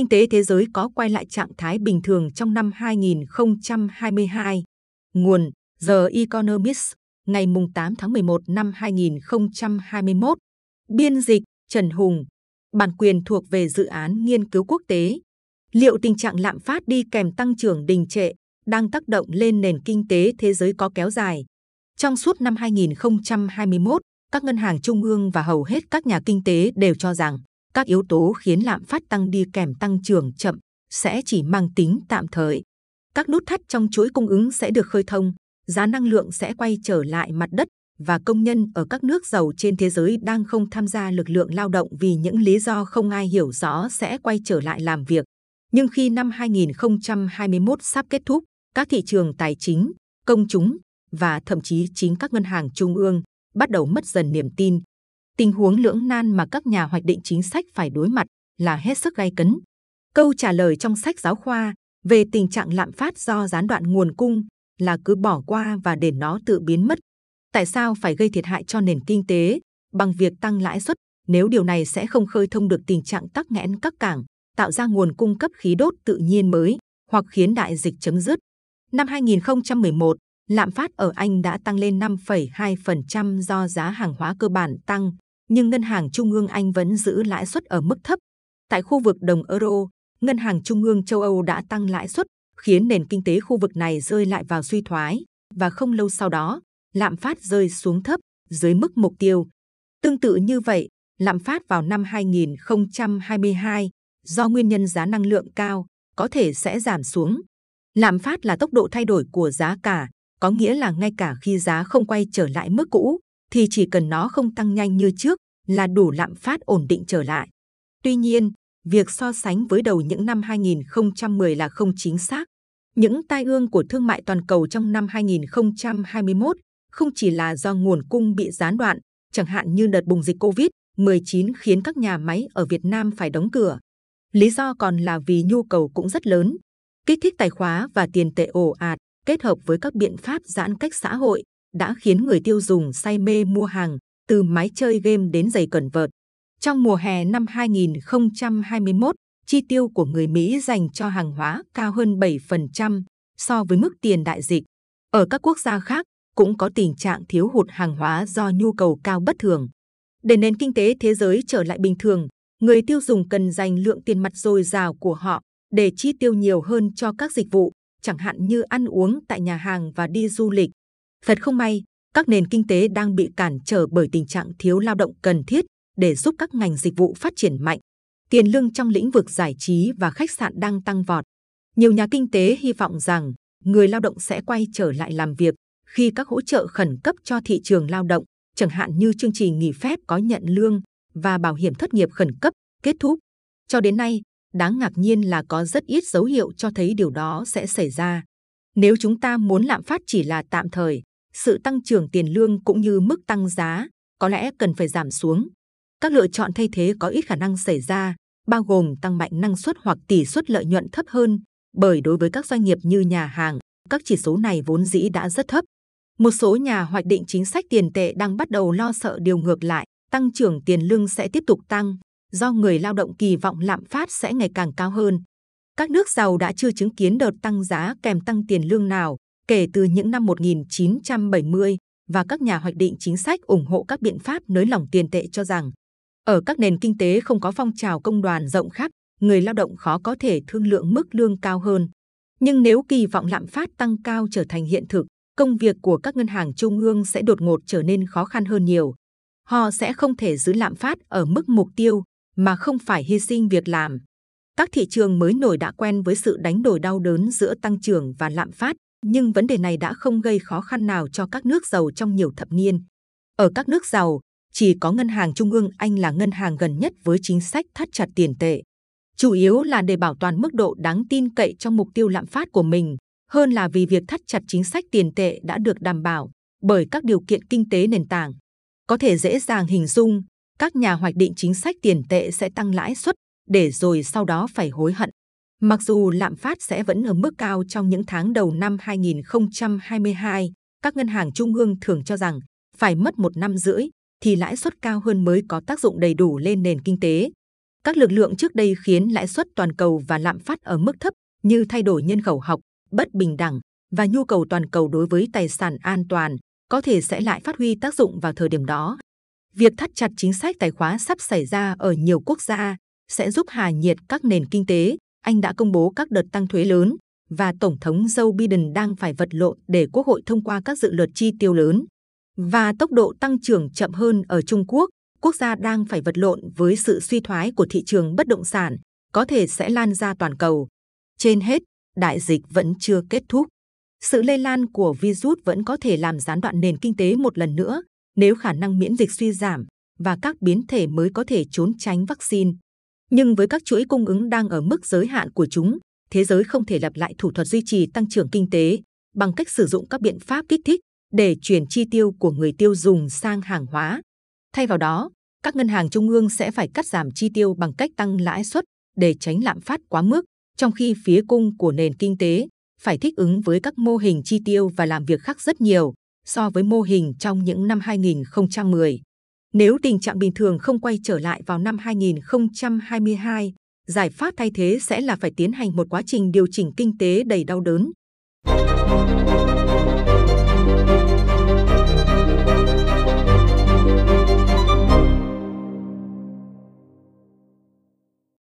kinh tế thế giới có quay lại trạng thái bình thường trong năm 2022. Nguồn The Economist, ngày 8 tháng 11 năm 2021. Biên dịch Trần Hùng. Bản quyền thuộc về dự án nghiên cứu quốc tế. Liệu tình trạng lạm phát đi kèm tăng trưởng đình trệ đang tác động lên nền kinh tế thế giới có kéo dài? Trong suốt năm 2021, các ngân hàng trung ương và hầu hết các nhà kinh tế đều cho rằng các yếu tố khiến lạm phát tăng đi kèm tăng trưởng chậm sẽ chỉ mang tính tạm thời. Các nút thắt trong chuỗi cung ứng sẽ được khơi thông, giá năng lượng sẽ quay trở lại mặt đất và công nhân ở các nước giàu trên thế giới đang không tham gia lực lượng lao động vì những lý do không ai hiểu rõ sẽ quay trở lại làm việc. Nhưng khi năm 2021 sắp kết thúc, các thị trường tài chính, công chúng và thậm chí chính các ngân hàng trung ương bắt đầu mất dần niềm tin. Tình huống lưỡng nan mà các nhà hoạch định chính sách phải đối mặt là hết sức gay cấn. Câu trả lời trong sách giáo khoa về tình trạng lạm phát do gián đoạn nguồn cung là cứ bỏ qua và để nó tự biến mất. Tại sao phải gây thiệt hại cho nền kinh tế bằng việc tăng lãi suất nếu điều này sẽ không khơi thông được tình trạng tắc nghẽn các cảng, tạo ra nguồn cung cấp khí đốt tự nhiên mới hoặc khiến đại dịch chấm dứt? Năm 2011, lạm phát ở Anh đã tăng lên 5,2% do giá hàng hóa cơ bản tăng, nhưng Ngân hàng Trung ương Anh vẫn giữ lãi suất ở mức thấp. Tại khu vực đồng euro, Ngân hàng Trung ương châu Âu đã tăng lãi suất, khiến nền kinh tế khu vực này rơi lại vào suy thoái, và không lâu sau đó, lạm phát rơi xuống thấp, dưới mức mục tiêu. Tương tự như vậy, lạm phát vào năm 2022, do nguyên nhân giá năng lượng cao, có thể sẽ giảm xuống. Lạm phát là tốc độ thay đổi của giá cả, có nghĩa là ngay cả khi giá không quay trở lại mức cũ, thì chỉ cần nó không tăng nhanh như trước là đủ lạm phát ổn định trở lại. Tuy nhiên, việc so sánh với đầu những năm 2010 là không chính xác. Những tai ương của thương mại toàn cầu trong năm 2021 không chỉ là do nguồn cung bị gián đoạn, chẳng hạn như đợt bùng dịch Covid-19 khiến các nhà máy ở Việt Nam phải đóng cửa. Lý do còn là vì nhu cầu cũng rất lớn, kích thích tài khóa và tiền tệ ồ ạt kết hợp với các biện pháp giãn cách xã hội đã khiến người tiêu dùng say mê mua hàng, từ máy chơi game đến giày cẩn vợt. Trong mùa hè năm 2021, chi tiêu của người Mỹ dành cho hàng hóa cao hơn 7% so với mức tiền đại dịch. Ở các quốc gia khác cũng có tình trạng thiếu hụt hàng hóa do nhu cầu cao bất thường. Để nền kinh tế thế giới trở lại bình thường, người tiêu dùng cần dành lượng tiền mặt dồi dào của họ để chi tiêu nhiều hơn cho các dịch vụ, chẳng hạn như ăn uống tại nhà hàng và đi du lịch. Thật không may, các nền kinh tế đang bị cản trở bởi tình trạng thiếu lao động cần thiết để giúp các ngành dịch vụ phát triển mạnh. Tiền lương trong lĩnh vực giải trí và khách sạn đang tăng vọt. Nhiều nhà kinh tế hy vọng rằng người lao động sẽ quay trở lại làm việc khi các hỗ trợ khẩn cấp cho thị trường lao động, chẳng hạn như chương trình nghỉ phép có nhận lương và bảo hiểm thất nghiệp khẩn cấp, kết thúc. Cho đến nay, đáng ngạc nhiên là có rất ít dấu hiệu cho thấy điều đó sẽ xảy ra. Nếu chúng ta muốn lạm phát chỉ là tạm thời, sự tăng trưởng tiền lương cũng như mức tăng giá có lẽ cần phải giảm xuống. Các lựa chọn thay thế có ít khả năng xảy ra, bao gồm tăng mạnh năng suất hoặc tỷ suất lợi nhuận thấp hơn, bởi đối với các doanh nghiệp như nhà hàng, các chỉ số này vốn dĩ đã rất thấp. Một số nhà hoạch định chính sách tiền tệ đang bắt đầu lo sợ điều ngược lại, tăng trưởng tiền lương sẽ tiếp tục tăng, do người lao động kỳ vọng lạm phát sẽ ngày càng cao hơn. Các nước giàu đã chưa chứng kiến đợt tăng giá kèm tăng tiền lương nào kể từ những năm 1970 và các nhà hoạch định chính sách ủng hộ các biện pháp nới lỏng tiền tệ cho rằng ở các nền kinh tế không có phong trào công đoàn rộng khắp, người lao động khó có thể thương lượng mức lương cao hơn. Nhưng nếu kỳ vọng lạm phát tăng cao trở thành hiện thực, công việc của các ngân hàng trung ương sẽ đột ngột trở nên khó khăn hơn nhiều. Họ sẽ không thể giữ lạm phát ở mức mục tiêu mà không phải hy sinh việc làm. Các thị trường mới nổi đã quen với sự đánh đổi đau đớn giữa tăng trưởng và lạm phát, nhưng vấn đề này đã không gây khó khăn nào cho các nước giàu trong nhiều thập niên. Ở các nước giàu, chỉ có ngân hàng trung ương Anh là ngân hàng gần nhất với chính sách thắt chặt tiền tệ. Chủ yếu là để bảo toàn mức độ đáng tin cậy trong mục tiêu lạm phát của mình, hơn là vì việc thắt chặt chính sách tiền tệ đã được đảm bảo bởi các điều kiện kinh tế nền tảng. Có thể dễ dàng hình dung, các nhà hoạch định chính sách tiền tệ sẽ tăng lãi suất để rồi sau đó phải hối hận. Mặc dù lạm phát sẽ vẫn ở mức cao trong những tháng đầu năm 2022, các ngân hàng trung ương thường cho rằng phải mất một năm rưỡi thì lãi suất cao hơn mới có tác dụng đầy đủ lên nền kinh tế. Các lực lượng trước đây khiến lãi suất toàn cầu và lạm phát ở mức thấp như thay đổi nhân khẩu học, bất bình đẳng và nhu cầu toàn cầu đối với tài sản an toàn có thể sẽ lại phát huy tác dụng vào thời điểm đó. Việc thắt chặt chính sách tài khóa sắp xảy ra ở nhiều quốc gia sẽ giúp hạ nhiệt các nền kinh tế. Anh đã công bố các đợt tăng thuế lớn và Tổng thống Joe Biden đang phải vật lộn để Quốc hội thông qua các dự luật chi tiêu lớn. Và tốc độ tăng trưởng chậm hơn ở Trung Quốc, quốc gia đang phải vật lộn với sự suy thoái của thị trường bất động sản, có thể sẽ lan ra toàn cầu. Trên hết, đại dịch vẫn chưa kết thúc. Sự lây lan của virus vẫn có thể làm gián đoạn nền kinh tế một lần nữa nếu khả năng miễn dịch suy giảm và các biến thể mới có thể trốn tránh vaccine. Nhưng với các chuỗi cung ứng đang ở mức giới hạn của chúng, thế giới không thể lặp lại thủ thuật duy trì tăng trưởng kinh tế bằng cách sử dụng các biện pháp kích thích để chuyển chi tiêu của người tiêu dùng sang hàng hóa. Thay vào đó, các ngân hàng trung ương sẽ phải cắt giảm chi tiêu bằng cách tăng lãi suất để tránh lạm phát quá mức, trong khi phía cung của nền kinh tế phải thích ứng với các mô hình chi tiêu và làm việc khác rất nhiều so với mô hình trong những năm 2010. Nếu tình trạng bình thường không quay trở lại vào năm 2022, giải pháp thay thế sẽ là phải tiến hành một quá trình điều chỉnh kinh tế đầy đau đớn.